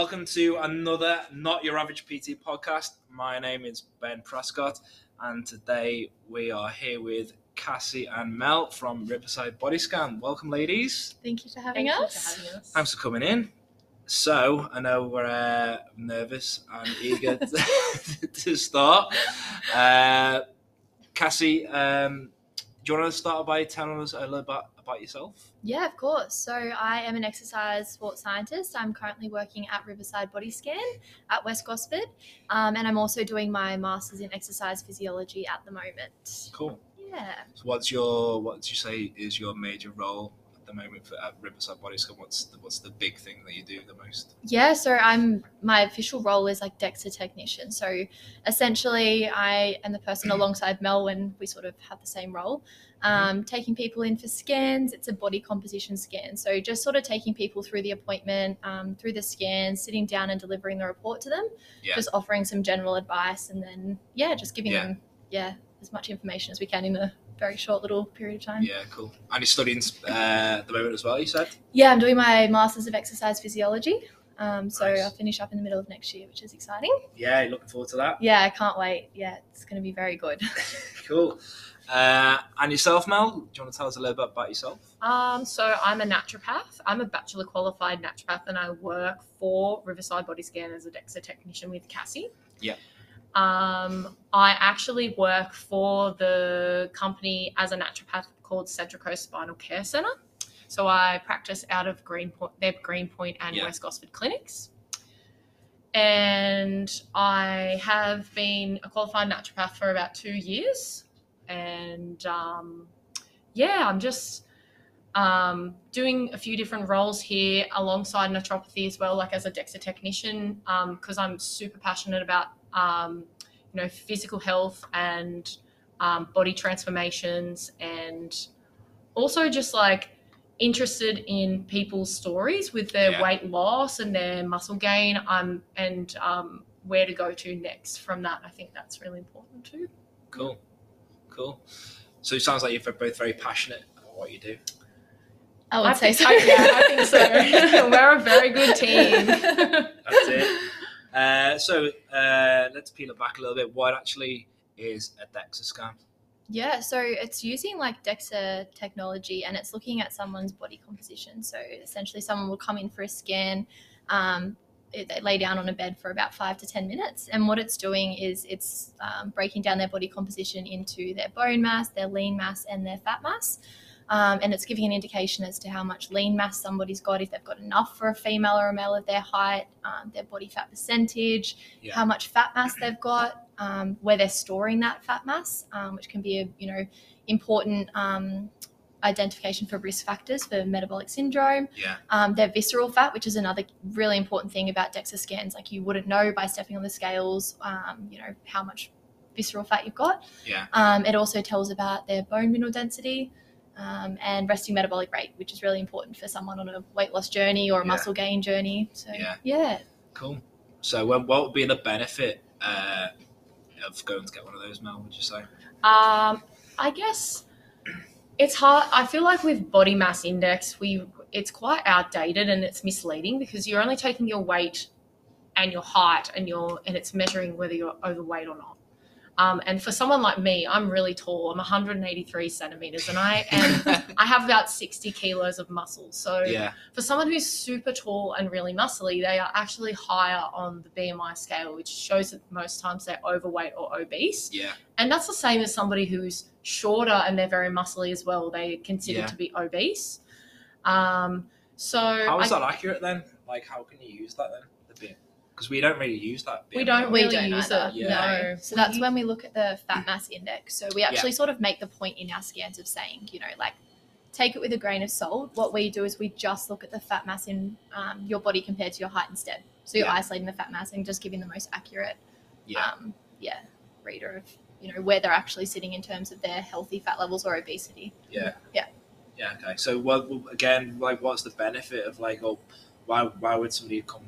welcome to another Not Your Average PT podcast. My name is Ben Prescott, and today we are here with Cassie and Mel from Riverside Body Scan. Welcome, ladies. Thank you for having Thank you us. for having us. Thanks for coming in. So, I know we're uh, nervous and eager to, to start. Uh, Cassie, um, do you want to start by telling us a little bit about yourself? Yeah, of course. So I am an exercise sports scientist. I'm currently working at Riverside Body Scan at West Gosford, um, and I'm also doing my masters in exercise physiology at the moment. Cool. Yeah. So what's your what did you say is your major role the moment for at Riverside Body Scan? What's the, what's the big thing that you do the most? Yeah, so I'm my official role is like DEXA technician. So essentially, I am the person alongside Mel when we sort of have the same role, um, taking people in for scans. It's a body composition scan, so just sort of taking people through the appointment, um, through the scan, sitting down and delivering the report to them, Yeah. just offering some general advice, and then yeah, just giving Yeah. them yeah as much information as we can in a very short little period of time. Yeah, cool. And you're studying uh, at the moment as well. You said. Yeah, I'm doing my masters of exercise physiology. Um, so Nice. I'll finish up in the middle of next year, which is exciting. Yeah, looking forward to that. Yeah, I can't wait. Yeah, it's going to be very good. Cool. Uh, and yourself, Mel? Do you want to tell us a little bit about yourself? Um, so I'm a naturopath. I'm a bachelor qualified naturopath, and I work for Riverside Body Scan as a DEXA technician with Cassie. Yeah. Um, I actually work for the company as a naturopath called Central Spinal Care Center. So I practice out of Greenpoint, their Greenpoint and Yeah. West Gosford clinics. And I have been a qualified naturopath for about two years. And um, yeah, I'm just um, doing a few different roles here alongside naturopathy as well, like as a DEXA technician, because I'm super passionate about um, you know physical health and um, body transformations, and also just like interested in people's stories with their Yeah. weight loss and their muscle gain. Um, and um, where to go to next from that. I think that's really important too. Cool. Cool. So it sounds like you're both very passionate about what you do. I would I say think, so. I, yeah, I think so. We're a very good team. That's it. Uh, so uh, let's peel it back a little bit. What actually is a DEXA scan? Yeah, so it's using like DEXA technology and it's looking at someone's body composition. So essentially, someone will come in for a scan. Um, they lay down on a bed for about five to 10 minutes. And what it's doing is it's um, breaking down their body composition into their bone mass, their lean mass, and their fat mass. Um, and it's giving an indication as to how much lean mass somebody's got, if they've got enough for a female or a male of their height, um, their body fat percentage, Yeah. how much fat mass they've got, um, where they're storing that fat mass, um, which can be a you know important um, identification for risk factors for metabolic syndrome. Yeah. Um, their visceral fat, which is another really important thing about DEXA scans. Like you wouldn't know by stepping on the scales, um, you know how much visceral fat you've got. Yeah. Um, it also tells about their bone mineral density. Um, and resting metabolic rate, which is really important for someone on a weight loss journey or a Yeah. muscle gain journey. So, Yeah. yeah. Cool. So what what would be the benefit uh, of going to get one of those, Mel? Would you say? Um, I guess it's hard. I feel like with body mass index, we it's quite outdated and it's misleading because you're only taking your weight and your height and your and it's measuring whether you're overweight or not. Um, and for someone like me, I'm really tall. I'm 183 centimeters, and I am I have about 60 kilos of muscle. So yeah. for someone who's super tall and really muscly, they are actually higher on the BMI scale, which shows that most times they're overweight or obese. Yeah. And that's the same as somebody who's shorter and they're very muscly as well. They considered Yeah. to be obese. Um, so How is I- that accurate then? Like, how can you use that then? Because we don't really use that. We don't We really don't use either. it. Yeah. No. So that's when we look at the fat mass index. So we Yeah. actually sort of make the point in our scans of saying, you know, like take it with a grain of salt. What we do is we just look at the fat mass in um, your body compared to your height instead. So you're Yeah. isolating the fat mass and just giving the most accurate, Yeah. um, yeah, reader of you know where they're actually sitting in terms of their healthy fat levels or obesity. Yeah. Yeah. Yeah. Okay. So, what again? Like, what's the benefit of like, oh, why why would somebody come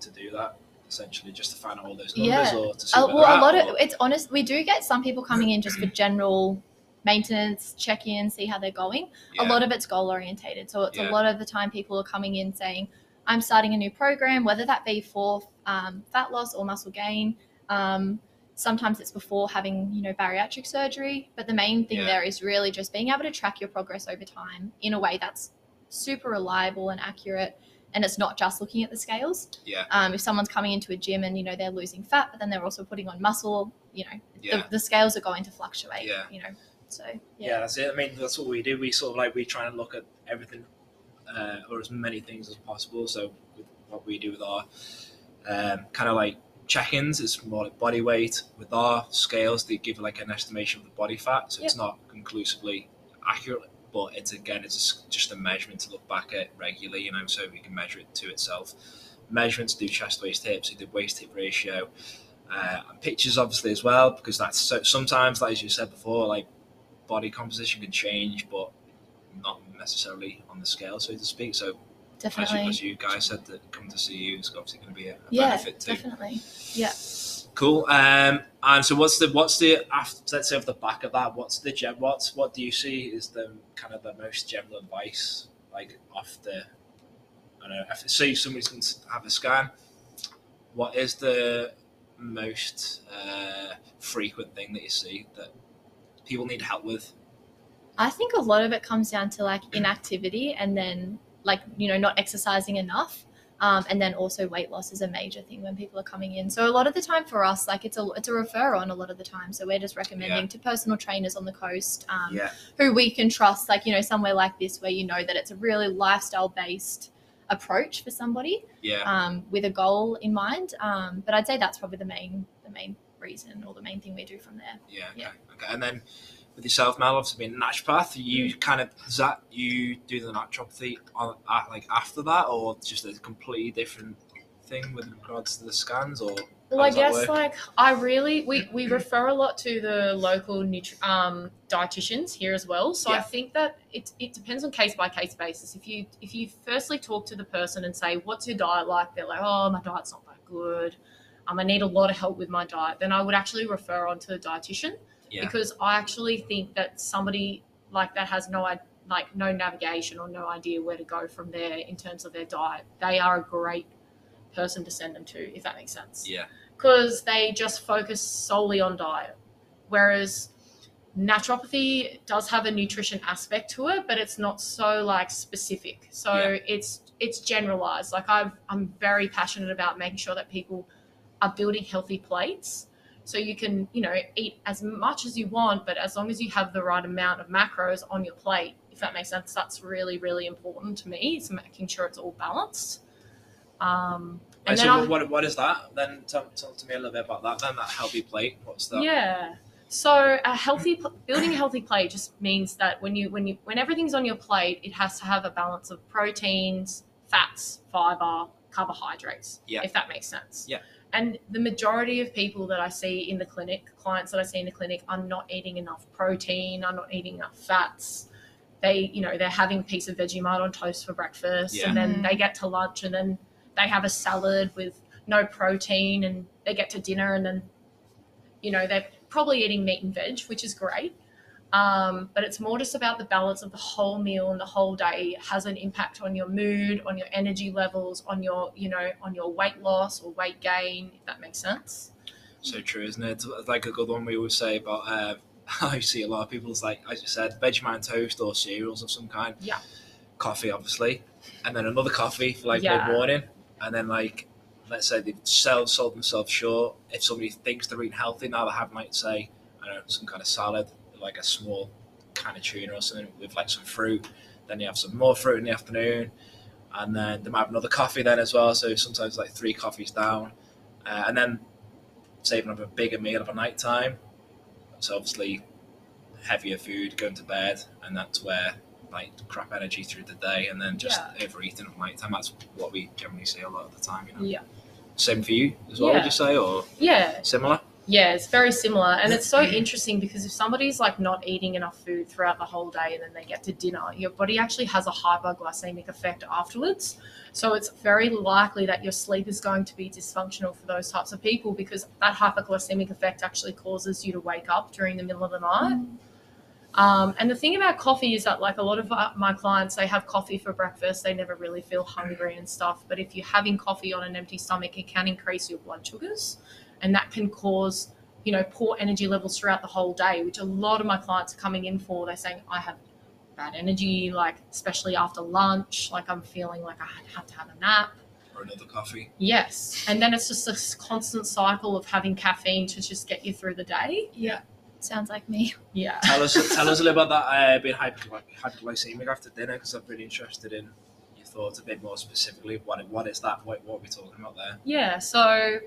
to do that? Essentially, just to find out all those numbers, Yeah. or to see Uh, well, a lot at, of it's honest. We do get some people coming in just for general maintenance, check in, see how they're going. yeah. A lot of it's goal orientated. So it's Yeah. a lot of the time people are coming in saying, I'm starting a new program, whether that be for um, fat loss or muscle gain. Um, sometimes it's before having you know bariatric surgery, but the main thing there is really just being able to track your progress over time in a way that's super reliable and accurate. And it's not just looking at the scales. Yeah. Um, if someone's coming into a gym and you know they're losing fat, but then they're also putting on muscle, you know, Yeah. the, the scales are going to fluctuate. Yeah. You know, so yeah. yeah. that's it. I mean, that's what we do. We sort of like we try and look at everything uh, or as many things as possible. So with what we do with our um, kind of like check-ins, is more like body weight. With our scales, they give like an estimation of the body fat, so it's not conclusively accurate. But it's again, it's just- just a measurement to look back at regularly, you know, so we can measure it to itself. Measurements do chest, waist, hips, we do waist hip ratio, uh, and pictures obviously as well, because that's so, sometimes, like as you said before, like body composition can change, but not necessarily on the scale, so to speak. So as you, Definitely. as you guys said, that come to see you is obviously going to be a, a Yeah, benefit too. definitely. Yeah. Cool. Um, and so what's the what's the after let's say off the back of that, what's the gem what's what do you see is the kind of the most general advice like the I don't know if say somebody's going to have a scan, what is the most uh, frequent thing that you see that people need help with? I think a lot of it comes down to like inactivity and then like, you know, not exercising enough. Um, and then also weight loss is a major thing when people are coming in. So a lot of the time for us, like it's a it's a refer on a lot of the time. So we're just recommending Yeah. to personal trainers on the coast um, yeah. who we can trust, like you know somewhere like this where you know that it's a really lifestyle based approach for somebody Yeah. um, with a goal in mind. Um, but I'd say that's probably the main the main reason or the main thing we do from there. Yeah, okay, Yeah. okay. And then with yourself, Mel, obviously being a naturopath, you kind of is that you do the naturopathy on uh, like after that, or just a completely different thing with regards to the scans, or Well, I guess work? like I really we, we refer a lot to the local nutri- um, dietitians here as well. So I think that it, it depends on case by case basis. If you if you firstly talk to the person and say what's your diet like, they're like, oh my diet's not that good. Um, I need a lot of help with my diet. Then I would actually refer on to the dietitian yeah, because I actually think that somebody like that has no like no navigation or no idea where to go from there in terms of their diet. They are a great person to send them to, if that makes sense yeah, because they just focus solely on diet. Whereas naturopathy does have a nutrition aspect to it, but it's not so like specific. So Yeah. it's it's generalized. Like I've I'm very passionate about making sure that people are building healthy plates. So you can, you know, eat as much as you want, but as long as you have the right amount of macros on your plate, if that makes sense, that's really, really important to me. It's making sure it's all balanced. Um, And so I- what, what is that? Then tell, tell to me a little bit about that. Then that healthy plate. What's that? Yeah. So a healthy building a healthy plate just means that when you when you when everything's on your plate, it has to have a balance of proteins, fats, fiber, carbohydrates. Yeah. If that makes sense. Yeah. And the majority of people that I see in the clinic, clients that I see in the clinic, are not eating enough protein, are not eating enough fats. They, you know, they're having a piece of Vegemite on toast for breakfast, Yeah. and then Mhm. they get to lunch, and then they have a salad with no protein, and they get to dinner, and then you know they're probably eating meat and veg which is great um, but it's more just about the balance of the whole meal and the whole day It has an impact on your mood on your energy levels on your you know on your weight loss or weight gain if that makes sense So true, isn't it? It's like a good one we always say about. Uh, I see a lot of people. It's like as you said, Vegemite toast or cereals of some kind. Yeah. Coffee, obviously, and then another coffee for like Yeah. mid morning, and then like let's say they've sold, sold themselves short. If somebody thinks they're eating healthy, now they have like say I don't know some kind of salad, like a small can of tuna or something with like some fruit. Then you have some more fruit in the afternoon, and then they might have another coffee then as well. So sometimes like three coffees down, uh, and then saving up a bigger meal of a night time. So obviously heavier food, going to bed, and that's where like crap energy through the day, and then just overeating at night time. That's what we generally see a lot of the time. You know. yeah Same for you as well. Would you say, or yeah similar? Yeah it's very similar. And it's so interesting because if somebody's like not eating enough food throughout the whole day and then they get to dinner your body actually has a hyperglycemic effect afterwards. So it's very likely that your sleep is going to be dysfunctional for those types of people because that hyperglycemic effect actually causes you to wake up during the middle of the night. Um, and the thing about coffee is that, like a lot of uh, my clients, they have coffee for breakfast. They never really feel hungry and stuff. But if you're having coffee on an empty stomach, it can increase your blood sugars, and that can cause, you know, poor energy levels throughout the whole day. Which a lot of my clients are coming in for. They're saying, "I have bad energy, like especially after lunch. Like I'm feeling like I have to have a nap." Or another coffee. Yes, and then it's just this constant cycle of having caffeine to just get you through the day. Yeah. Sounds like me. Yeah. Tell us, tell us a little about that uh, being hypogly- hypoglycemic after dinner, because I'm really interested in your thoughts a bit more specifically. What what is that? What, what are we talking about there? Yeah, so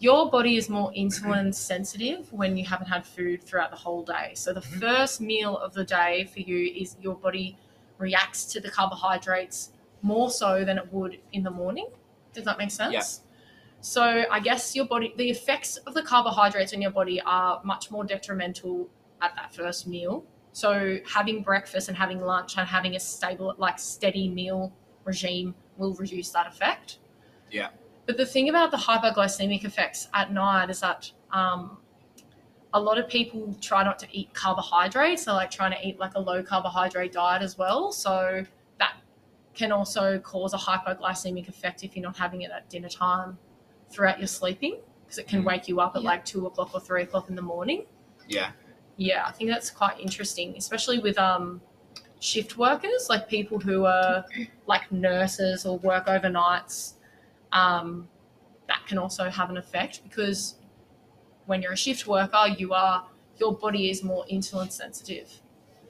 your body is more insulin sensitive when you haven't had food throughout the whole day. So the Mhm. first meal of the day for you is your body reacts to the carbohydrates more so than it would in the morning. Does that make sense? Yeah. So I guess your body the effects of the carbohydrates in your body are much more detrimental at that first meal. So having breakfast and having lunch and having a stable like steady meal regime will reduce that effect. Yeah. But the thing about the hypoglycemic effects at night is that um, a lot of people try not to eat carbohydrates. They're like trying to eat like a low carbohydrate diet as well. So that can also cause a hypoglycemic effect if you're not having it at dinner time throughout your sleeping because it can Mm. wake you up at Yeah. like two o'clock or three o'clock in the morning. Yeah. Yeah, I think that's quite interesting, especially with um, shift workers, like people who are like nurses or work overnights. Um, that can also have an effect because when you're a shift worker, you are your body is more insulin sensitive.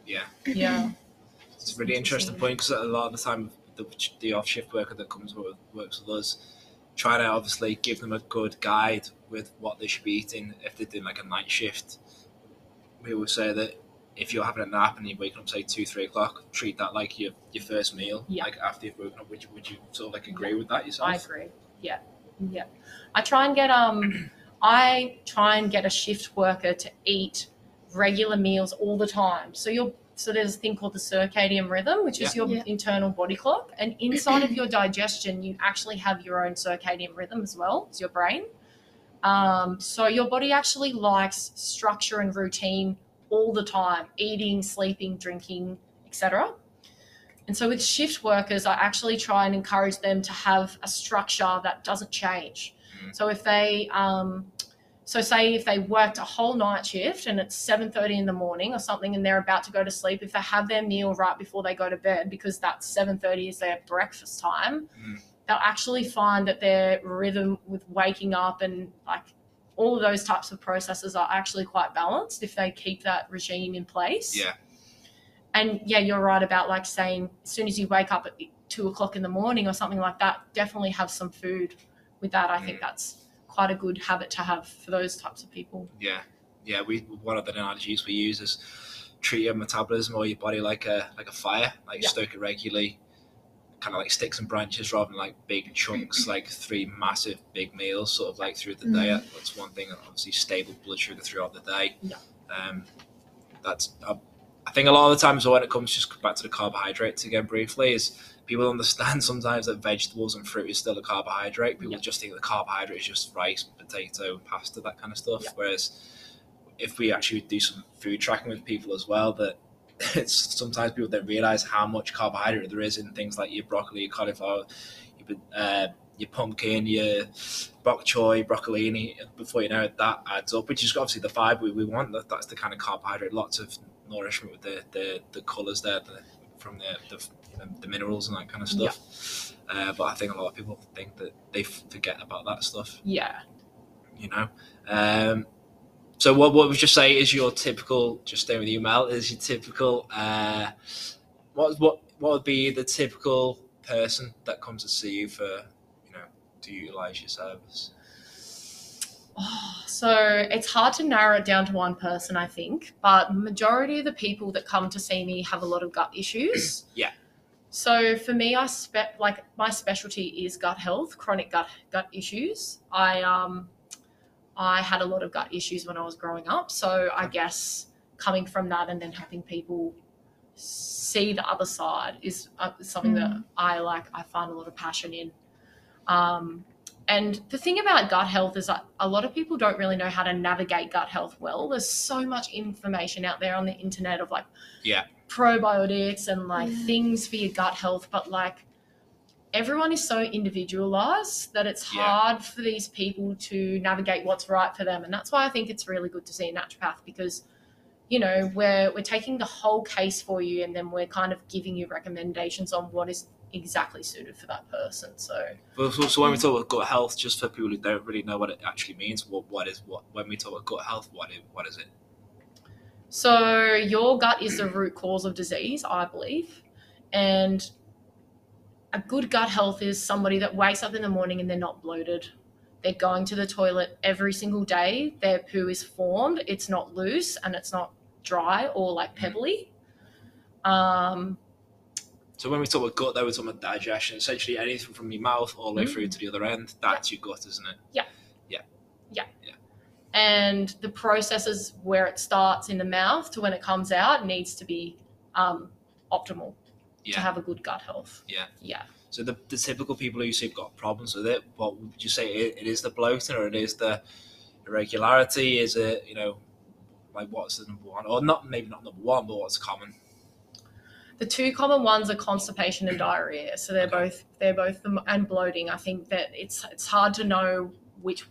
Yeah. Yeah, It's a really interesting point because a lot of the time, the, the off shift worker that comes with works with us, try to obviously give them a good guide with what they should be eating if they're doing like a night shift. We would say that if you're having a nap and you're waking up say two three o'clock, treat that like your your first meal. Yeah. Like after you've woken up, would you would you sort of like agree with that yourself? I agree. Yeah, yeah. I try and get um, I try and get a shift worker to eat regular meals all the time. So you're so there's a thing called the circadian rhythm, which is your Yeah. internal body clock, and inside of your digestion, you actually have your own circadian rhythm as well. It's your brain. Um, so your body actually likes structure and routine all the time, eating, sleeping, drinking, etc. And so with shift workers, I actually try and encourage them to have a structure that doesn't change. Mm. So if they, um, so say if they worked a whole night shift and it's seven thirty in the morning or something, and they're about to go to sleep, if they have their meal right before they go to bed, because that seven thirty is their breakfast time, Mm. they'll actually find that their rhythm with waking up and like all of those types of processes are actually quite balanced if they keep that regime in place Yeah. and yeah, you're right about like saying as soon as you wake up at two o'clock in the morning or something like that, definitely have some food with that. I think Mm. that's quite a good habit to have for those types of people. Yeah, yeah. We one of the analogies we use is treat your metabolism or your body like a like a fire, like Yeah. stoke it regularly, kind of like sticks and branches rather than like big chunks, like three massive big meals, sort of like through the day. That's one thing. Obviously, stable blood sugar throughout the day. Yeah. Um, that's. Uh, I think a lot of the times when it comes just back to the carbohydrates again briefly is people understand sometimes that vegetables and fruit is still a carbohydrate. People Yeah. just think the carbohydrate is just rice, potato, pasta, that kind of stuff. Yeah. Whereas if we actually do some food tracking with people as well, that it's sometimes people don't realize how much carbohydrate there is in things like your broccoli, your cauliflower, your, uh, your pumpkin, your bok choy, broccolini. Before you know it, that adds up, which is obviously the fiber we, we want. That, that's the kind of carbohydrate. Lots of nourishment with the the, the colours there the, from the, the the minerals and that kind of stuff. Uh, but I think a lot of people think that they forget about that stuff. Yeah. You know. Um, so what what would you say is your typical? Just staying with you, Mel. Is your typical? Uh, what what what would be the typical person that comes to see you for you know to utilize your service? Oh, so it's hard to narrow it down to one person, I think, but majority of the people that come to see me have a lot of gut issues. Yeah. So for me, I spe- like my specialty is gut health, chronic gut gut issues. I um I had a lot of gut issues when I was growing up, so I guess coming from that and then helping people see the other side is uh, something that I like. I find a lot of passion in. Um, and the thing about gut health is that a lot of people don't really know how to navigate gut health well. There's so much information out there on the internet of like Yeah. probiotics and like Yeah. things for your gut health, but like everyone is so individualized that it's Yeah. hard for these people to navigate what's right for them. And that's why I think it's really good to see a naturopath because you know, we're we're taking the whole case for you and then we're kind of giving you recommendations on what is exactly suited for that person. So But when we mm. talk about gut health, just for people who don't really know what it actually means, what what is what when we talk about gut health, what is, what is it? So your gut is the root cause of disease, I believe. And a good gut health is somebody that wakes up in the morning and they're not bloated. They're going to the toilet every single day. Their poo is formed. It's not loose and it's not dry or like pebbly. Um, So when we talk about gut, though, we're talking about digestion. Essentially, anything from your mouth all the way Mm. through to the other end, that's your gut, isn't it? Yeah. Yeah. Yeah. Yeah. And the processes where it starts in the mouth to when it comes out needs to be um, optimal to have a good gut health. Yeah. Yeah. So the, the typical people who you see have got problems with it, what would you say it, it is the bloating or it is the irregularity? Is it you know like what's the number one or not maybe not number one, but what's common? The two common ones are constipation and diarrhea. So they're Okay. both they're both the, and bloating. I think that it's it's hard to know which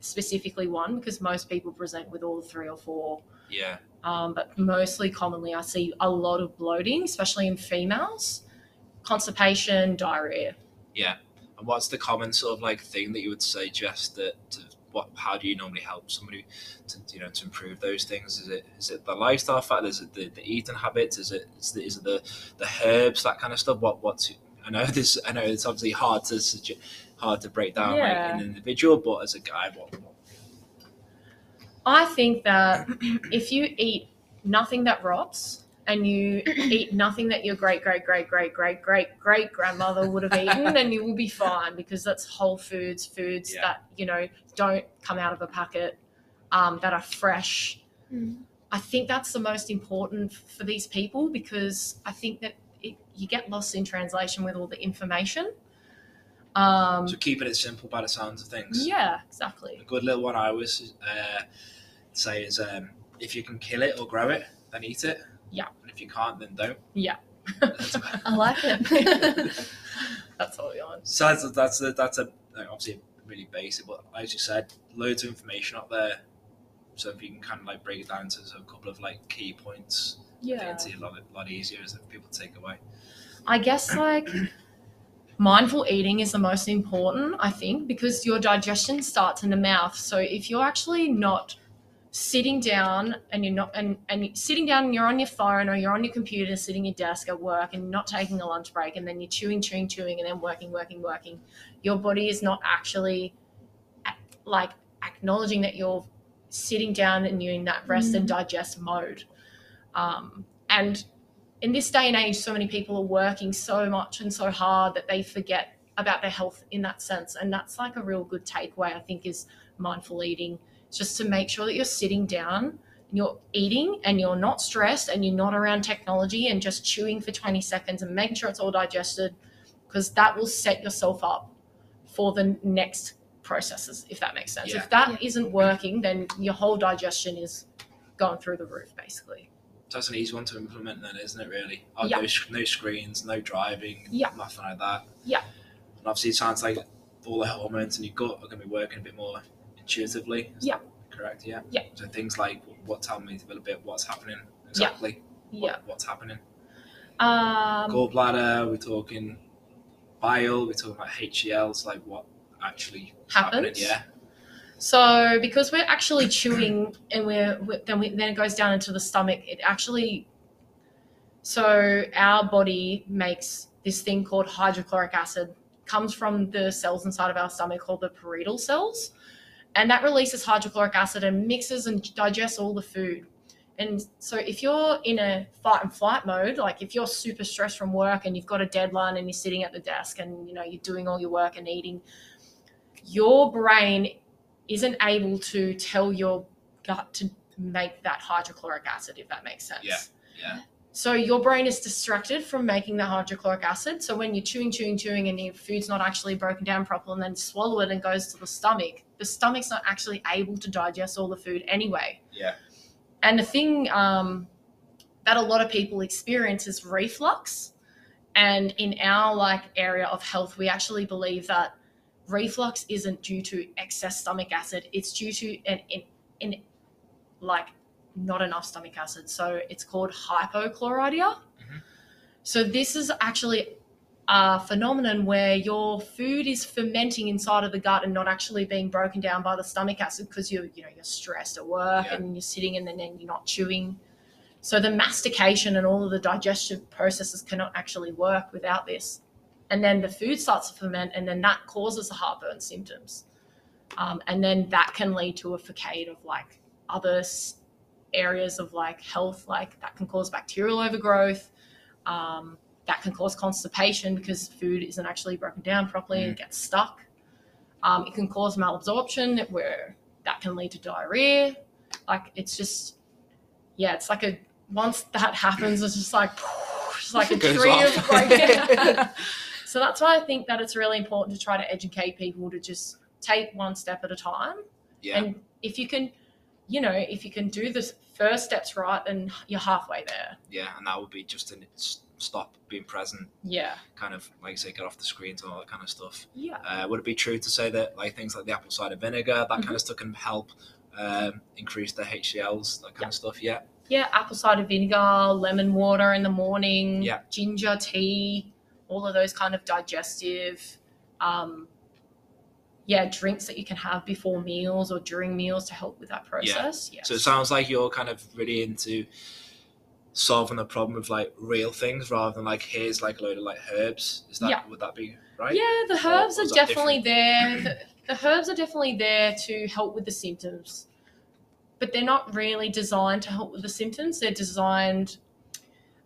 specifically one because most people present with all three or four. Yeah. Um, but mostly commonly, I see a lot of bloating, especially in females. Constipation, diarrhea. Yeah. And what's the common sort of like thing that you would suggest that to, what how do you normally help somebody to you know to improve those things? Is it is it the lifestyle factor? Is it the, the eating habits? Is it is, the, is it the the herbs that kind of stuff? What what's I know this I know it's obviously hard to sugge- hard to break down Yeah. like an individual, but as a guy, what, what I think that if you eat nothing that rots and you eat nothing that your great great great great great great great grandmother would have eaten, then you will be fine because that's whole foods, foods Yeah. that you know don't come out of a packet, um, that are fresh. Mm. I think that's the most important for these people because I think that it, you get lost in translation with all the information. Um, so keeping it simple by the sounds of things. yeah, exactly. A good little one I always uh, say is um, if you can kill it or grow it, then eat it. Yeah. And if you can't, then don't. Yeah. That's- I like it. That's all we want. So that's that's a, that's a obviously really basic, but as you said, loads of information up there. So if you can kind of like break it down to a couple of like key points, Yeah. it's a lot a lot easier as people take away. I guess like mindful eating is the most important, I think, because your digestion starts in the mouth. So if you're actually not sitting down and you're not and, and sitting down and you're on your phone or you're on your computer sitting at your desk at work and not taking a lunch break and then you're chewing, chewing, chewing and then working, working, working, your body is not actually like acknowledging that you're sitting down and you're in that rest and digest mode. Um, and in this day and age, so many people are working so much and so hard that they forget about their health in that sense. And that's like a real good takeaway, I think, is mindful eating. It's just to make sure that you're sitting down and you're eating and you're not stressed and you're not around technology and just chewing for 20 seconds and making sure it's all digested because that will set yourself up for the next processes, if that makes sense. Yeah. If that Yeah. isn't working, then your whole digestion is going through the roof, basically. That's an easy one to implement, then, isn't it? Really? Oh, Yeah. no, no screens, no driving, Yeah. nothing like that. Yeah. And obviously, it sounds like all the hormones in your gut are going to be working a bit more intuitively. Yeah. Correct. Yeah. Yeah. So things like what tell me a little bit what's happening exactly. Yeah. What, what's happening? Um, Gallbladder. We're talking bile. We're talking about HCLs. Like what actually happens. Yeah. So because we're actually chewing and we're, we then we then it goes down into the stomach. It actually so our body makes this thing called hydrochloric acid comes from the cells inside of our stomach called the parietal cells and that releases hydrochloric acid and mixes and digests all the food and so if you're in a fight and flight mode like if you're super stressed from work and you've got a deadline and you're sitting at the desk and you know you're doing all your work and eating your brain isn't able to tell your gut to make that hydrochloric acid if that makes sense Yeah, yeah. So your brain is distracted from making the hydrochloric acid. So when you're chewing, chewing, chewing, and your food's not actually broken down properly, and then swallow it and goes to the stomach, the stomach's not actually able to digest all the food anyway. Yeah. And the thing um, that a lot of people experience is reflux. And in our like area of health, we actually believe that reflux isn't due to excess stomach acid; it's due to an in, in like not enough stomach acid. So it's called hypochlorhydria. Mhm. So this is actually a phenomenon where your food is fermenting inside of the gut and not actually being broken down by the stomach acid because you're you know you're stressed at work Yeah. and you're sitting and then you're not chewing. So the mastication and all of the digestive processes cannot actually work without this. And then the food starts to ferment, and then that causes the heartburn symptoms. Um, and then that can lead to a facade of like other areas of like health, like that can cause bacterial overgrowth. Um, that can cause constipation because food isn't actually broken down properly and it gets stuck. Um, it can cause malabsorption where that can lead to diarrhea. Like it's just, yeah, it's like a once that happens, it's just like, just like a Goes tree off. of like, So that's why I think that it's really important to try to educate people to just take one step at a time. Yeah. And if you can, you know, if you can do the first steps right, then you're halfway there. yeah, and that would be just to s- stop being present, Yeah. kind of like you say, get off the screens and all that kind of stuff. Yeah. Uh, would it be true to say that like things like the apple cider vinegar, that Mm-hmm. kind of stuff, can help um, increase the HCLs, that kind Yeah. of stuff? Yeah. Yeah. Apple cider vinegar, lemon water in the morning, Yeah. ginger tea, all of those kind of digestive, um, yeah, drinks that you can have before meals or during meals to help with that process. Yes. So it sounds like you're kind of really into solving the problem of like real things rather than like here's like a load of like herbs. Is that Yeah. would that be right? Yeah, the Or herbs was are definitely there. The, the herbs are definitely there to help with the symptoms, but they're not really designed to help with the symptoms. They're designed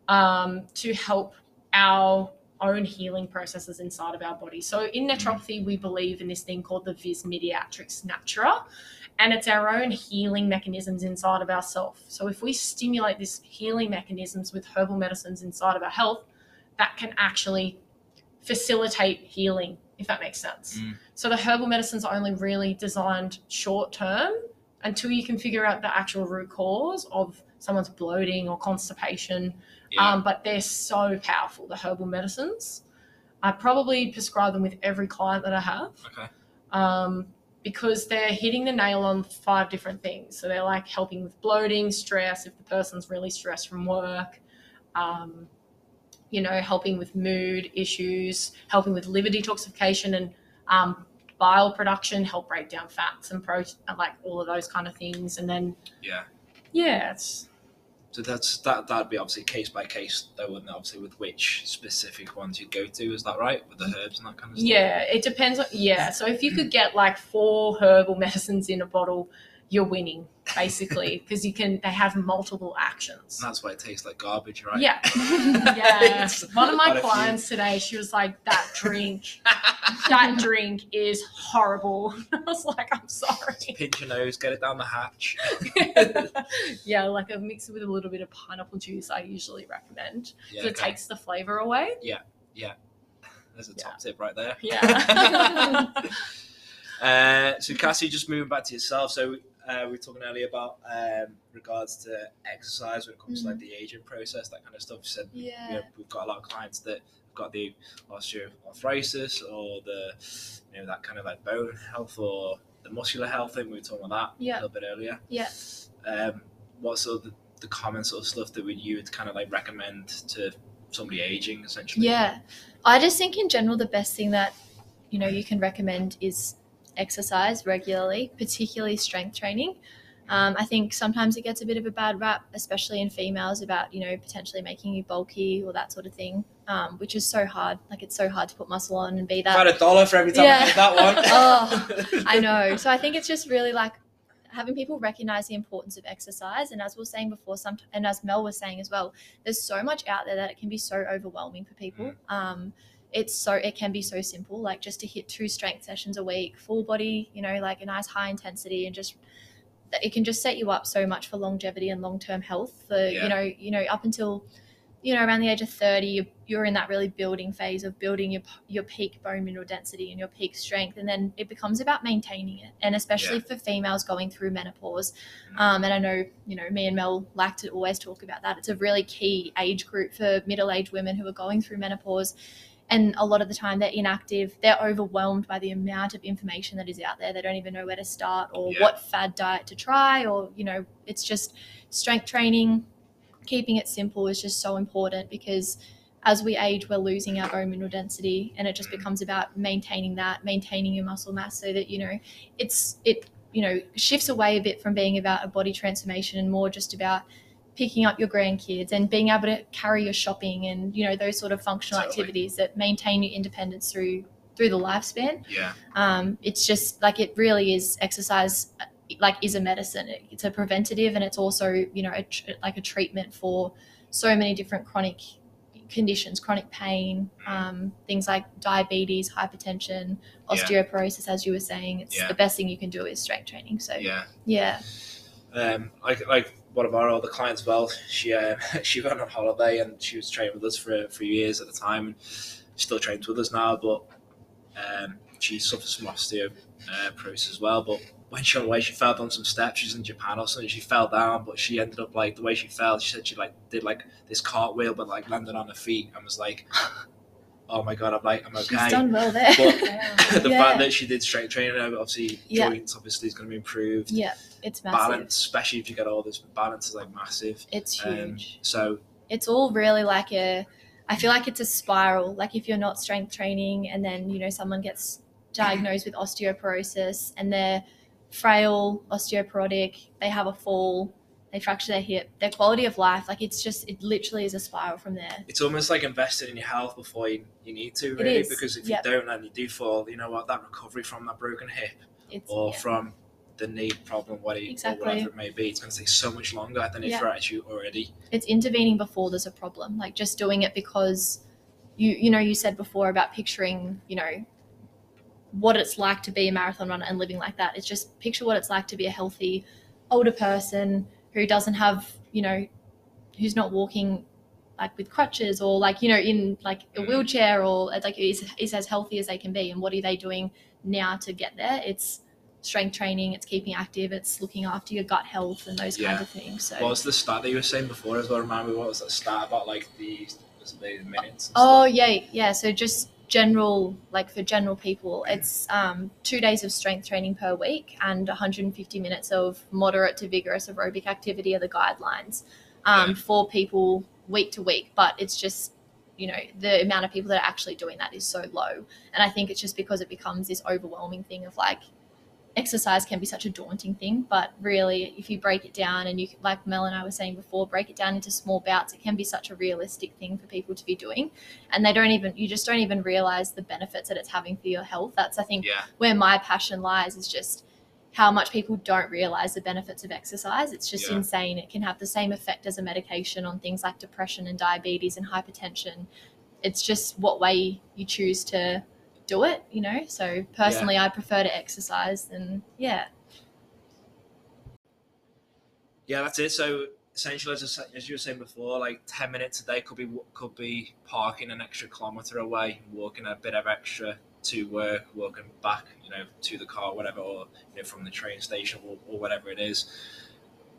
um, to help our own healing processes inside of our body. So in naturopathy, we believe in this thing called the vis medicatrix naturae, and it's our own healing mechanisms inside of ourself. So if we stimulate these healing mechanisms with herbal medicines inside of our health, that can actually facilitate healing, if that makes sense. Mm. So the herbal medicines are only really designed short term until you can figure out the actual root cause of someone's bloating or constipation. Yeah. Um, but they're so powerful, the herbal medicines. I probably prescribe them with every client that I have okay. um, because they're hitting the nail on five different things. So they're like helping with bloating, stress, if the person's really stressed from work, um, you know, helping with mood issues, helping with liver detoxification and um, bile production, help break down fats and protein, like all of those kind of things. And then, Yeah. yeah, it's So that's that. That'd be obviously case by case, though, it? Obviously, with which specific ones you'd go to. Is that right? With the herbs and that kind of stuff. Yeah, it depends on yeah. So if you could get like four herbal medicines in a bottle, you're winning basically because you can they have multiple actions. And that's why it tastes like garbage, right? Yeah. Yeah. One of my clients today, she was like, That drink, that drink is horrible. I was like, I'm sorry. Pinch your nose, get it down the hatch. yeah, like a mix it with a little bit of pineapple juice, I usually recommend. Yeah, 'cause It takes the flavor away. Yeah yeah there's a top tip right there. Yeah. uh, so Cassie, just moving back to yourself. So uh, we were talking earlier about um, regards to exercise when it comes to like the aging process, that kind of stuff. You said you Yeah. know, we've got a lot of clients that have got the osteoarthritis or the you know that kind of like bone health or the muscular health thing. We were talking about that a little bit earlier. Yeah. Um, what sort of the, the common sort of stuff that would you would kind of like recommend to somebody aging essentially? Yeah. I just think in general the best thing that you know you can recommend is exercise regularly, particularly strength training. Um, I think sometimes it gets a bit of a bad rap, especially in females, about you know potentially making you bulky or that sort of thing, um, which is so hard. Like it's so hard to put muscle on and be that. About a dollar for every time I Yeah. hit that one. Oh, I know. So I think it's just really like having people recognize the importance of exercise. And as we were saying before, some and as Mel was saying as well, there's so much out there that it can be so overwhelming for people. Um, it's so it can be so simple, like just to hit two strength sessions a week, full body, you know, like a nice high intensity, and just it can just set you up so much for longevity and long term health. For Yeah. you know, you know, up until you know around the age of 30 you're, you're in that really building phase of building your your peak bone mineral density and your peak strength and then it becomes about maintaining it and especially for females going through menopause um, and i know you know me and mel like to always talk about that it's a really key age group for middle-aged women who are going through menopause and a lot of the time they're inactive. They're overwhelmed by the amount of information that is out there. They don't even know where to start or Yeah. what fad diet to try or you know it's just strength training keeping it simple is just so important because as we age we're losing our bone mineral density and it just mm. becomes about maintaining that maintaining your muscle mass so that you know it's it you know shifts away a bit from being about a body transformation and more just about picking up your grandkids and being able to carry your shopping and you know those sort of functional Totally. activities that maintain your independence through through the lifespan Yeah. um, it's just like it really is exercise uh, like is a medicine It- it's a preventative and it's also you know a tr- like a treatment for so many different chronic conditions chronic pain um, things like diabetes hypertension Yeah. osteoporosis as you were saying it's Yeah. the best thing you can do is strength training so Yeah. yeah um, like like one of our other clients, well, she um, she went on holiday and she was training with us for a few years at the time, and still trains with us now. But um, she suffers from osteoporosis as well. But when she went away, she fell down some steps. She was in Japan or something. She fell down, but she ended up like the way she fell. She said she like did like this cartwheel, but like landed on her feet and was like, "Oh my god, I'm like I'm okay." she's done well there But- Yeah. the Yeah. fact that she did strength training, obviously Yeah. joints obviously is going to be improved. yeah it's massive Balance, especially if you get all this balance, is like massive. it's Um, huge so it's all really like a i feel like it's a spiral like if you're not strength training and then you know someone gets diagnosed with osteoporosis and they're frail osteoporotic they have a fall they fracture their hip their quality of life like it's just it literally is a spiral from there it's almost like investing in your health before you, you need to, really, because if yep. you don't and you do fall, you know what, that recovery from that broken hip it's or yeah. from the knee problem, what it, Exactly. or whatever it may be, it's going to take so much longer than if Yeah. you're at actually already. it's intervening before there's a problem like just doing it because you you know you said before about picturing you know what it's like to be a marathon runner and living like that it's just picture what it's like to be a healthy older person who doesn't have you know who's not walking like with crutches or like you know in like a Mm. wheelchair or like is, is as healthy as they can be and what are they doing now to get there it's strength training it's keeping active it's looking after your gut health and those Yeah. kinds of things so What was the stat that you were saying before as well? Remind me, what was that stat about like the, was it the minutes? Oh stuff? yeah, yeah. So just general, like for general people, it's um, two days of strength training per week and 150 minutes of moderate to vigorous aerobic activity are the guidelines um, Yeah. for people week to week. But it's just you know the amount of people that are actually doing that is so low, and I think it's just because it becomes this overwhelming thing of like exercise can be such a daunting thing but really if you break it down and you like mel and i were saying before break it down into small bouts it can be such a realistic thing for people to be doing. And they don't even you just don't even realize the benefits that it's having for your health. That's i think Yeah, where my passion lies is just how much people don't realize the benefits of exercise. It's just Yeah. insane. It can have the same effect as a medication on things like depression and diabetes and hypertension. It's just what way you choose to do it you know so personally i prefer to exercise and yeah yeah, that's it. So essentially, as, as you were saying before, like ten minutes a day could be could be parking an extra kilometer away, walking a bit of extra to work, walking back, you know, to the car, whatever, or you know, from the train station or, or whatever it is.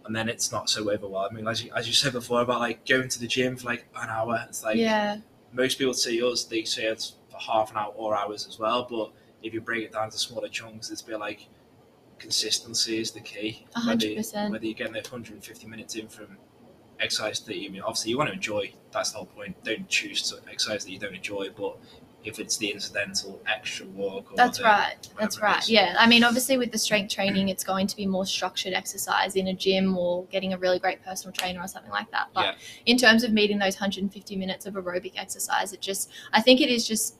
And then it's not so overwhelming. As you, as you said before about like going to the gym for like an hour, it's like yeah most people see us, they say it's for half an hour or hours as well. But if you break it down to smaller chunks, it's a bit like consistency is the key. Whether, hundred you- percent. whether you're getting those 150 minutes in from exercise that you I mean, obviously you want to enjoy. That's the whole point. Don't choose to exercise that you don't enjoy. But if it's the incidental extra walk, That's the- right. That's right. Yeah. I mean, obviously, with the strength training, it's going to be more structured exercise in a gym or getting a really great personal trainer or something like that. But Yeah. in terms of meeting those 150 minutes of aerobic exercise, it just, I think it is just,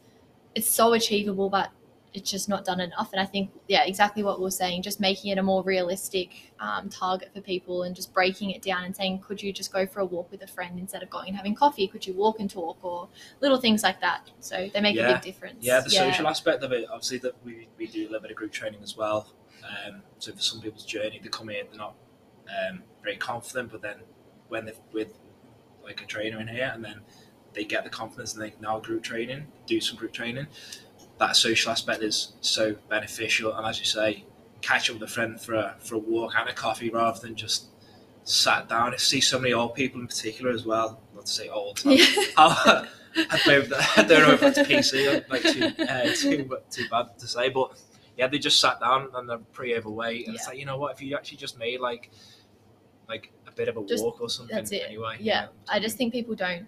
it's so achievable, but it's just not done enough. And I think, yeah, exactly what we are saying, just making it a more realistic um, target for people and just breaking it down and saying, could you just go for a walk with a friend instead of going and having coffee? Could you walk and talk or little things like that? So they make a big difference. Yeah, the social aspect of it, obviously, that we, we do a little bit of group training as well. Um, so for some people's journey, they come in, they're not um, very confident, but then when they're with like a trainer in here, and then they get the confidence and they can now group training, do some group training. That social aspect is so beneficial, and as you say, catch up with a friend for a for a walk and a coffee rather than just sat down. I see so many old people in particular as well. Not to say old. Yeah. I don't know if that's PC, like too, uh, too, too bad to say, but yeah, they just sat down and they're pretty overweight, and it's like you know what? If you actually just made like like a bit of a Just- walk or something, anyway. you yeah know, i just think people don't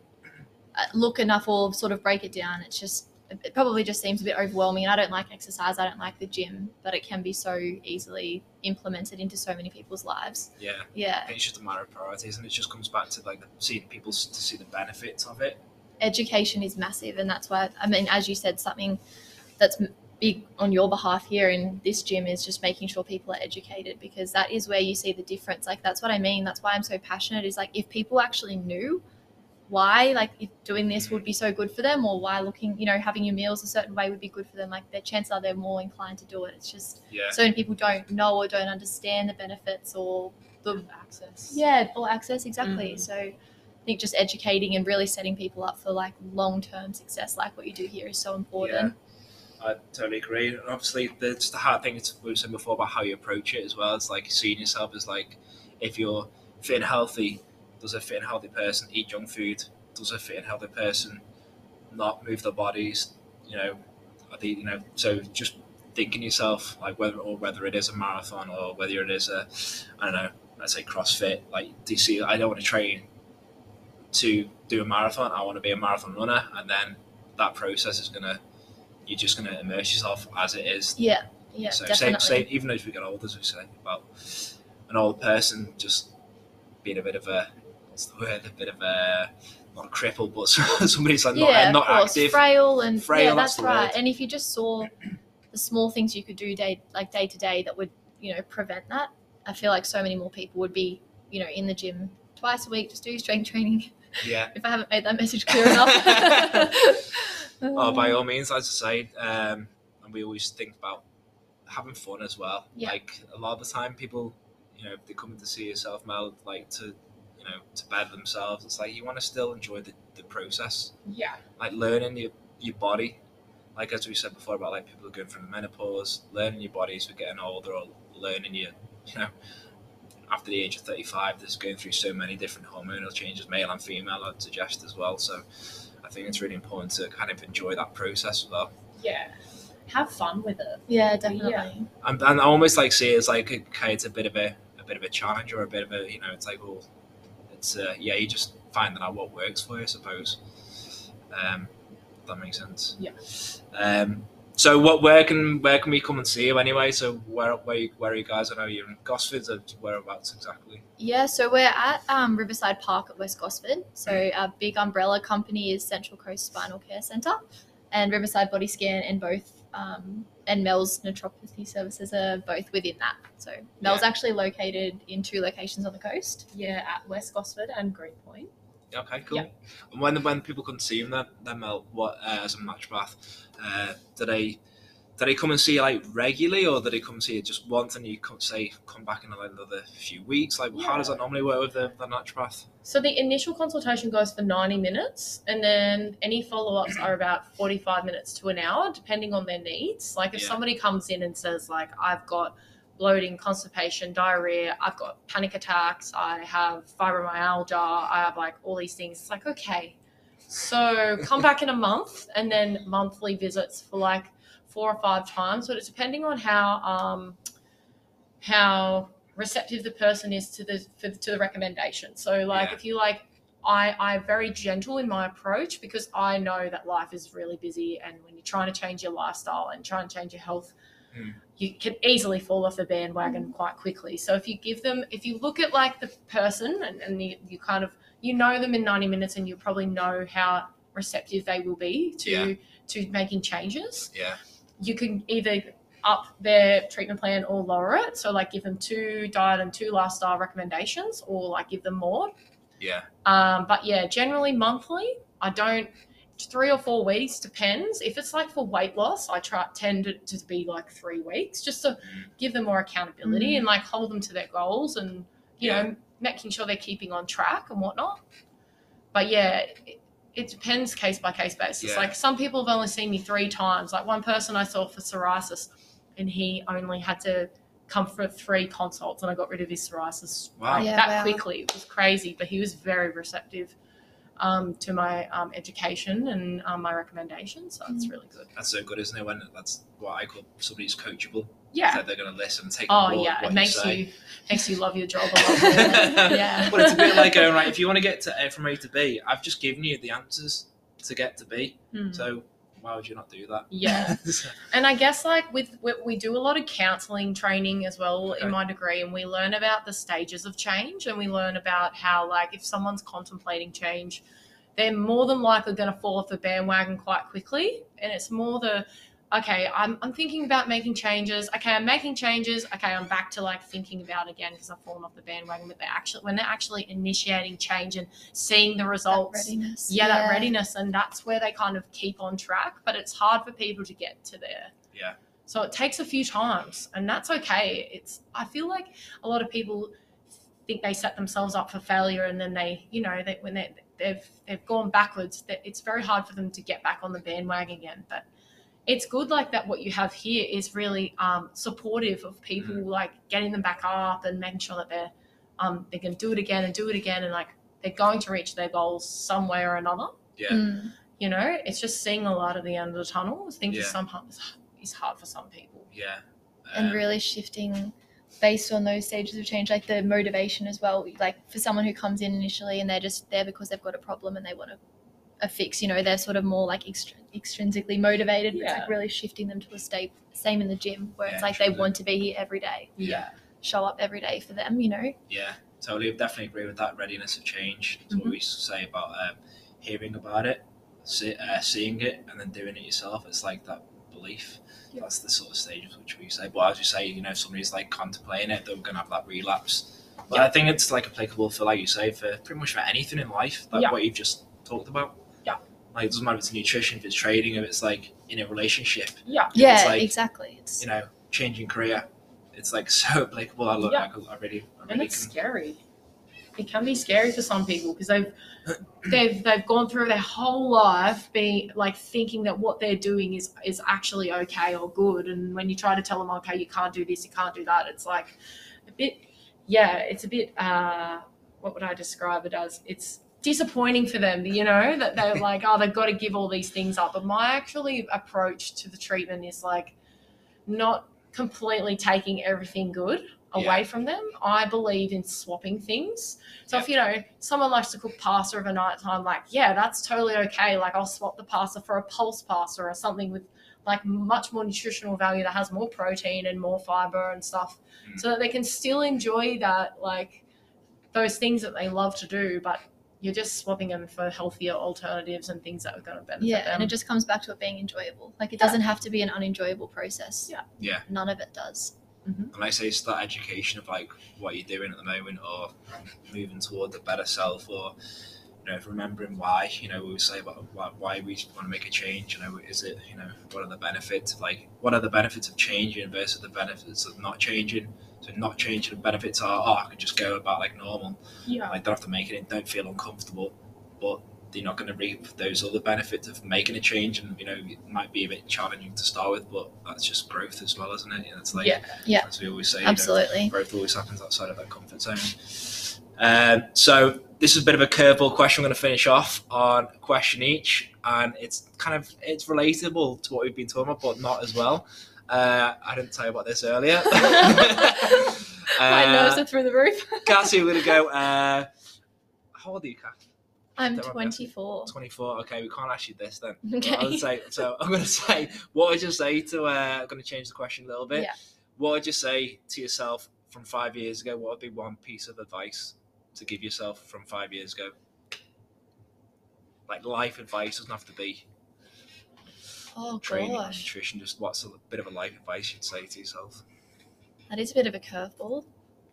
Uh, look enough or sort of break it down it's just it probably just seems a bit overwhelming and i don't like exercise i don't like the gym but it can be so easily implemented into so many people's lives yeah. yeah think it's just a matter of priorities, and it just comes back to like seeing people to see the benefits of it. education is massive and that's why i mean as you said something that's big on your behalf here in this gym is just making sure people are educated because that is where you see the difference like that's what i mean that's why i'm so passionate is like if people actually knew why like if doing this would be so good for them or why looking you know having your meals a certain way would be good for them like their chances are they're more inclined to do it it's just Yeah. so many people don't know or don't understand the benefits or the access. yeah, or access exactly. Mhm. So I think just educating and really setting people up for like long term success, like what you do here, is so important. yeah. I totally agree. And obviously, the, it's the hard thing we were saying before about how you approach it as well. It's like seeing yourself as like if you're fit and healthy, does a fit and healthy person eat junk food? Does a fit and healthy person not move their bodies? You know, are they, you know, so just thinking yourself like whether or whether it is a marathon or whether it is a, I don't know, let's say CrossFit. Like, do you see? I don't want to train to do a marathon. I want to be a marathon runner, and then that process is gonna you're just going to immerse yourself as it is. Yeah, yeah, so definitely. same, same, even as we get older, as we say about an old person just being a bit of a what's the word, a bit of a not a cripple, but somebody's like not, yeah, not of active. frail and Frail, yeah, that's that's right. word. And if you just saw the small things you could do day like day to day that would you know prevent that, I feel like so many more people would be you know in the gym twice a week, just do strength training. Yeah. If I haven't made that message clear enough. Oh, by all means, as I say, um, and we always think about having fun as well. Yeah. Like a lot of the time, people, you know, they come to see yourself Mel, like to, you know, to better themselves. It's like you want to still enjoy the, the process. Yeah. like learning your, your body like as we said before about like people going through menopause learning your body as we're getting older or learning your you know after the age of 35 there's going through so many different hormonal changes male and female i'd suggest as well so i think it's really important to kind of enjoy that process as well Yeah. Have fun with it. yeah, definitely. and, and i almost like see it as like okay it's a bit of a, a bit of a challenge or a bit of a you know it's like well uh, yeah you just finding out what works for you i suppose. Um that makes sense. Yeah. um so what where can where can we come and see you anyway? So where where, you, where are you guys? I know you're in gosford or whereabouts exactly? Yeah, so we're at um, Riverside Park at West Gosford. So our big umbrella company is Central Coast Spinal Care Centre, and Riverside Body Scan, and both um, and Mel's Naturopathy Services are both within that. So Mel's Yeah. actually located in two locations on the coast. Yeah, at West Gosford and Greenpoint. okay cool Yeah. and when when people can see them them uh, what uh, as a naturopath uh do they do they come and see you like regularly or do they come see you just once and you come say come back in another few weeks like how does that normally work with the, the naturopath So the initial consultation goes for 90 minutes, and then any follow ups are about 45 minutes to an hour, depending on their needs. Like if Yeah. somebody comes in and says, like, I've got bloating, constipation, diarrhea, I've got panic attacks, I have fibromyalgia, I have like all these things. It's like, okay, so come back in a month, and then monthly visits for like four or five times. But it's depending on how um, how receptive the person is to the for, to the recommendation. So like Yeah. if you like I I'm very gentle in my approach because I know that life is really busy and when you're trying to change your lifestyle and trying to change your health Mm. you can easily fall off the bandwagon quite quickly. So if you give them if you look at like the person and, and you, you kind of you know them in 90 minutes and you probably know how receptive they will be to Yeah. to making changes yeah you can either up their treatment plan or lower it. So like give them two diet and two lifestyle recommendations, or like give them more. yeah Um, but yeah, generally monthly. I don't. Three or four weeks depends. If it's like for weight loss, I try tend to, to be like three weeks, just to give them more accountability and like hold them to their goals and you Yeah. know making sure they're keeping on track and whatnot. but yeah, it, it depends case by case basis. Yeah. Like some people have only seen me three times. Like one person I saw for psoriasis, and he only had to come for three consults, and I got rid of his psoriasis Wow. Yeah, that wow. quickly. It was crazy, but he was very receptive um, to my um, education and um, my recommendations. So it's Mm. really good. That's so good, isn't it? When that's what I call somebody's coachable. Yeah. That they're going to listen, take Oh on board yeah, it makes say. you makes you love your job a lot. Yeah. but it's a bit like going right. If you want to get to A from A to B, I've just given you the answers to get to B. Hmm. So why would you not do that? Yeah. And I guess like with we, we do a lot of counseling training as well Okay. in my degree, and we learn about the stages of change, and we learn about how like if someone's contemplating change, they're more than likely going to fall off the bandwagon quite quickly, and it's more the okay, I'm, I'm thinking about making changes. Okay, I'm making changes. Okay, I'm back to like thinking about it again because I've fallen off the bandwagon. But they actually, when they're actually initiating change and seeing the That results, readiness. yeah, that readiness, and that's where they kind of keep on track. But it's hard for people to get to there. Yeah. So it takes a few times, and that's okay. It's I feel like a lot of people think they set themselves up for failure, and then they, you know, they, when they they've they've gone backwards, that it's very hard for them to get back on the bandwagon again. But it's good like that. What you have here is really um, supportive of people, like getting them back up and making sure that they're um, they can do it again and do it again, and like they're going to reach their goals some way or another. Yeah. Mm. You know, it's just seeing a light at the end of the tunnel. I think Yeah. is sometimes is hard for some people. Yeah. and Um, really shifting based on those stages of change like the motivation as well like for someone who comes in initially and they're just there because they've got a problem and they want a, a fix you know they're sort of more like extr- extrinsically motivated but it's Yeah. like really shifting them to a state same in the gym where Yeah, it's like they want to be here every day Yeah. show up every day for them you know Yeah, totally. Definitely agree with that readiness of change. It's what Mhm. we say about um, hearing about it, see, uh, seeing it, and then doing it yourself. It's like that belief. Yeah. That's the sort of stages which we say. But as you say, you know, if somebody's like contemplating it, they're going to have that relapse. But Yeah. I think it's like applicable for, like you say, for pretty much for anything in life, like Yeah. what you've just talked about. Yeah. Like it doesn't matter if it's nutrition, if it's trading, if it's like in a relationship, Yeah. yeah like, exactly it's you know, changing career. It's like so applicable. I look, Yeah. like, I really, I And it's can. scary. It can be scary for some people because they've they've they've gone through their whole life being like thinking that what they're doing is is actually okay or good, and when you try to tell them, okay, you can't do this, you can't do that, it's like a bit, yeah, it's a bit. uh What would I describe it as? It's disappointing for them, you know, that they're like, oh, they've got to give all these things up. But my actually approach to the treatment is like not completely taking everything good away Yeah. from them. I believe in swapping things. So if you know someone likes to cook pasta of a night time, like yeah, that's totally okay. Like I'll swap the pasta for a pulse pasta or something with like much more nutritional value that has more protein and more fiber and stuff, Mm. so that they can still enjoy that like those things that they love to do, but you're just swapping them for healthier alternatives and things that are going to benefit yeah them. and it just comes back to it being enjoyable like it Yeah. doesn't have to be an unenjoyable process Yeah. Yeah. none of it does mm-hmm. And I say, it's that education of like what you're doing at the moment, or moving toward the better self, or you know, remembering why. You know, we say about why, why we want to make a change. You know, is it you know what are the benefits of like what are the benefits of changing versus the benefits of not changing? So not changing, the benefits are oh, I can just go about like normal. yeah, Like don't have to make it. Don't feel uncomfortable, but you're not going to reap those other benefits of making a change. And you know, it might be a bit challenging to start with, but that's just growth as well, isn't it? You it's like yeah, Yeah. as we always say, you know, absolutely growth always happens outside of that comfort zone. Um, so this is a bit of a curveball question. I'm going to finish off on a question each, and it's kind of it's relatable to what we've been talking about, but not as well. Uh, I didn't tell you about this earlier. my nerves uh, are through the roof Cassie, we're going to go. Uh, how old are you, Cassie? i'm don't mind me asking. 24 24. Okay, we can't ask you this then. okay I would say, so I'm going to say, what would you say to, uh, I'm going to change the question a little bit. Yeah. What would you say to yourself from five years ago? What would be one piece of advice to give yourself from five years ago? Like life advice doesn't have to be oh training gosh nutrition. Just what's a bit of a life advice you'd say to yourself? That is a bit of a curveball.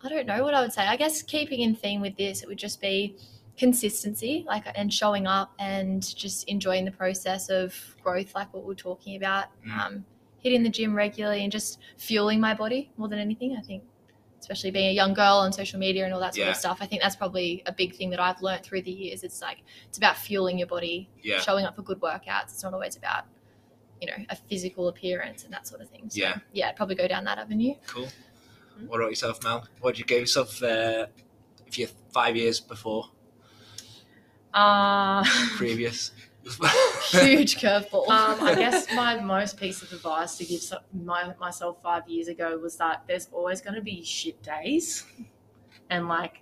I don't know what I would say. I guess keeping in theme with this, it would just be consistency, like and showing up and just enjoying the process of growth, like what we're talking about. Mm. Um, hitting the gym regularly and just fueling my body more than anything. I think especially being a young girl on social media and all that sort Yeah. of stuff. I think that's probably a big thing that I've learned through the years. It's like it's about fueling your body, Yeah. showing up for good workouts. It's not always about you know a physical appearance and that sort of thing. So, Yeah. yeah, I'd probably go down that avenue. Cool. What about yourself, Mel? What did you give yourself uh, if you're five years before, Uh, previous? Huge curveball. um, I guess my most piece of advice to give so- my, myself five years ago was that there's always going to be shit days and like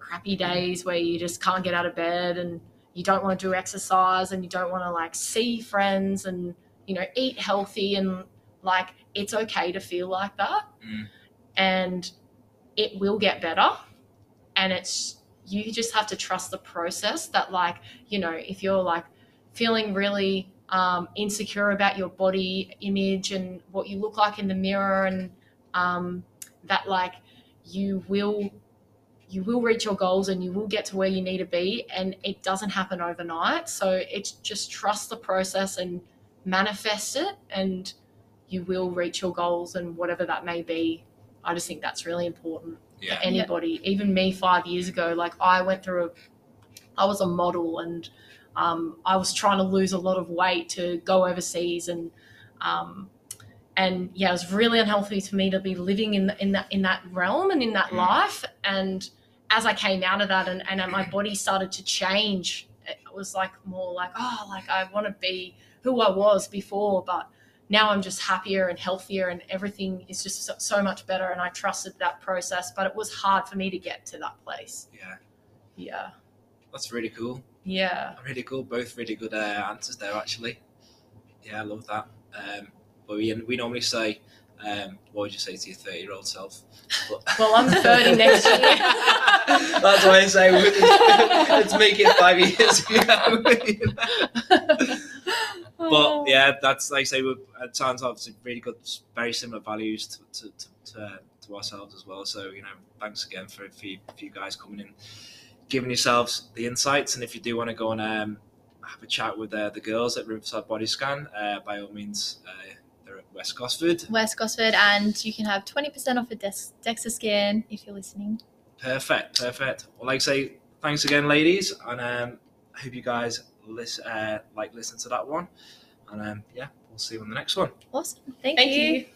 crappy days where you just can't get out of bed and you don't want to do exercise and you don't want to like see friends and you know eat healthy and like it's okay to feel like that. Mm. and it will get better. And it's you just have to trust the process that like you know if you're like feeling really um, insecure about your body image and what you look like in the mirror and um, that like you will you will reach your goals and you will get to where you need to be and it doesn't happen overnight. So it's just trust the process and manifest it and you will reach your goals and whatever that may be i just think that's really important yeah. for anybody even me five years ago like i went through a i was a model and um, i was trying to lose a lot of weight to go overseas and um, and yeah it was really unhealthy for me to be living in, in that in that realm and in that Mm. life and as i came out of that and, and my body started to change it was like more like oh like i want to be who i was before but now I'm just happier and healthier and everything is just so, so much better and I trusted that process but it was hard for me to get to that place. Yeah. Yeah. That's really cool. Yeah. Really cool. Both really good uh, answers there, actually. Yeah, I love that. Um, but we, we normally say, um, what would you say to your 30 year old self? Well, I'm 30 next year. That's why I say let's make it five years. But yeah, that's like I say. We're, it sounds obviously really good, very similar values to to, to, to, uh, to ourselves as well. So you know, thanks again for for you, for you guys coming in, giving yourselves the insights. And if you do want to go and um, have a chat with uh, the girls at Riverside Body Scan, uh, by all means, uh, at West Gosford. West Gosford, and you can have 20% off a Dex- DEXA scan if you're listening. Perfect, perfect. Well, like I say, thanks again, ladies, and um, I hope you guys listen, uh, like listen to that one. And um, yeah, we'll see you on the next one. Awesome. Thank, Thank you. you.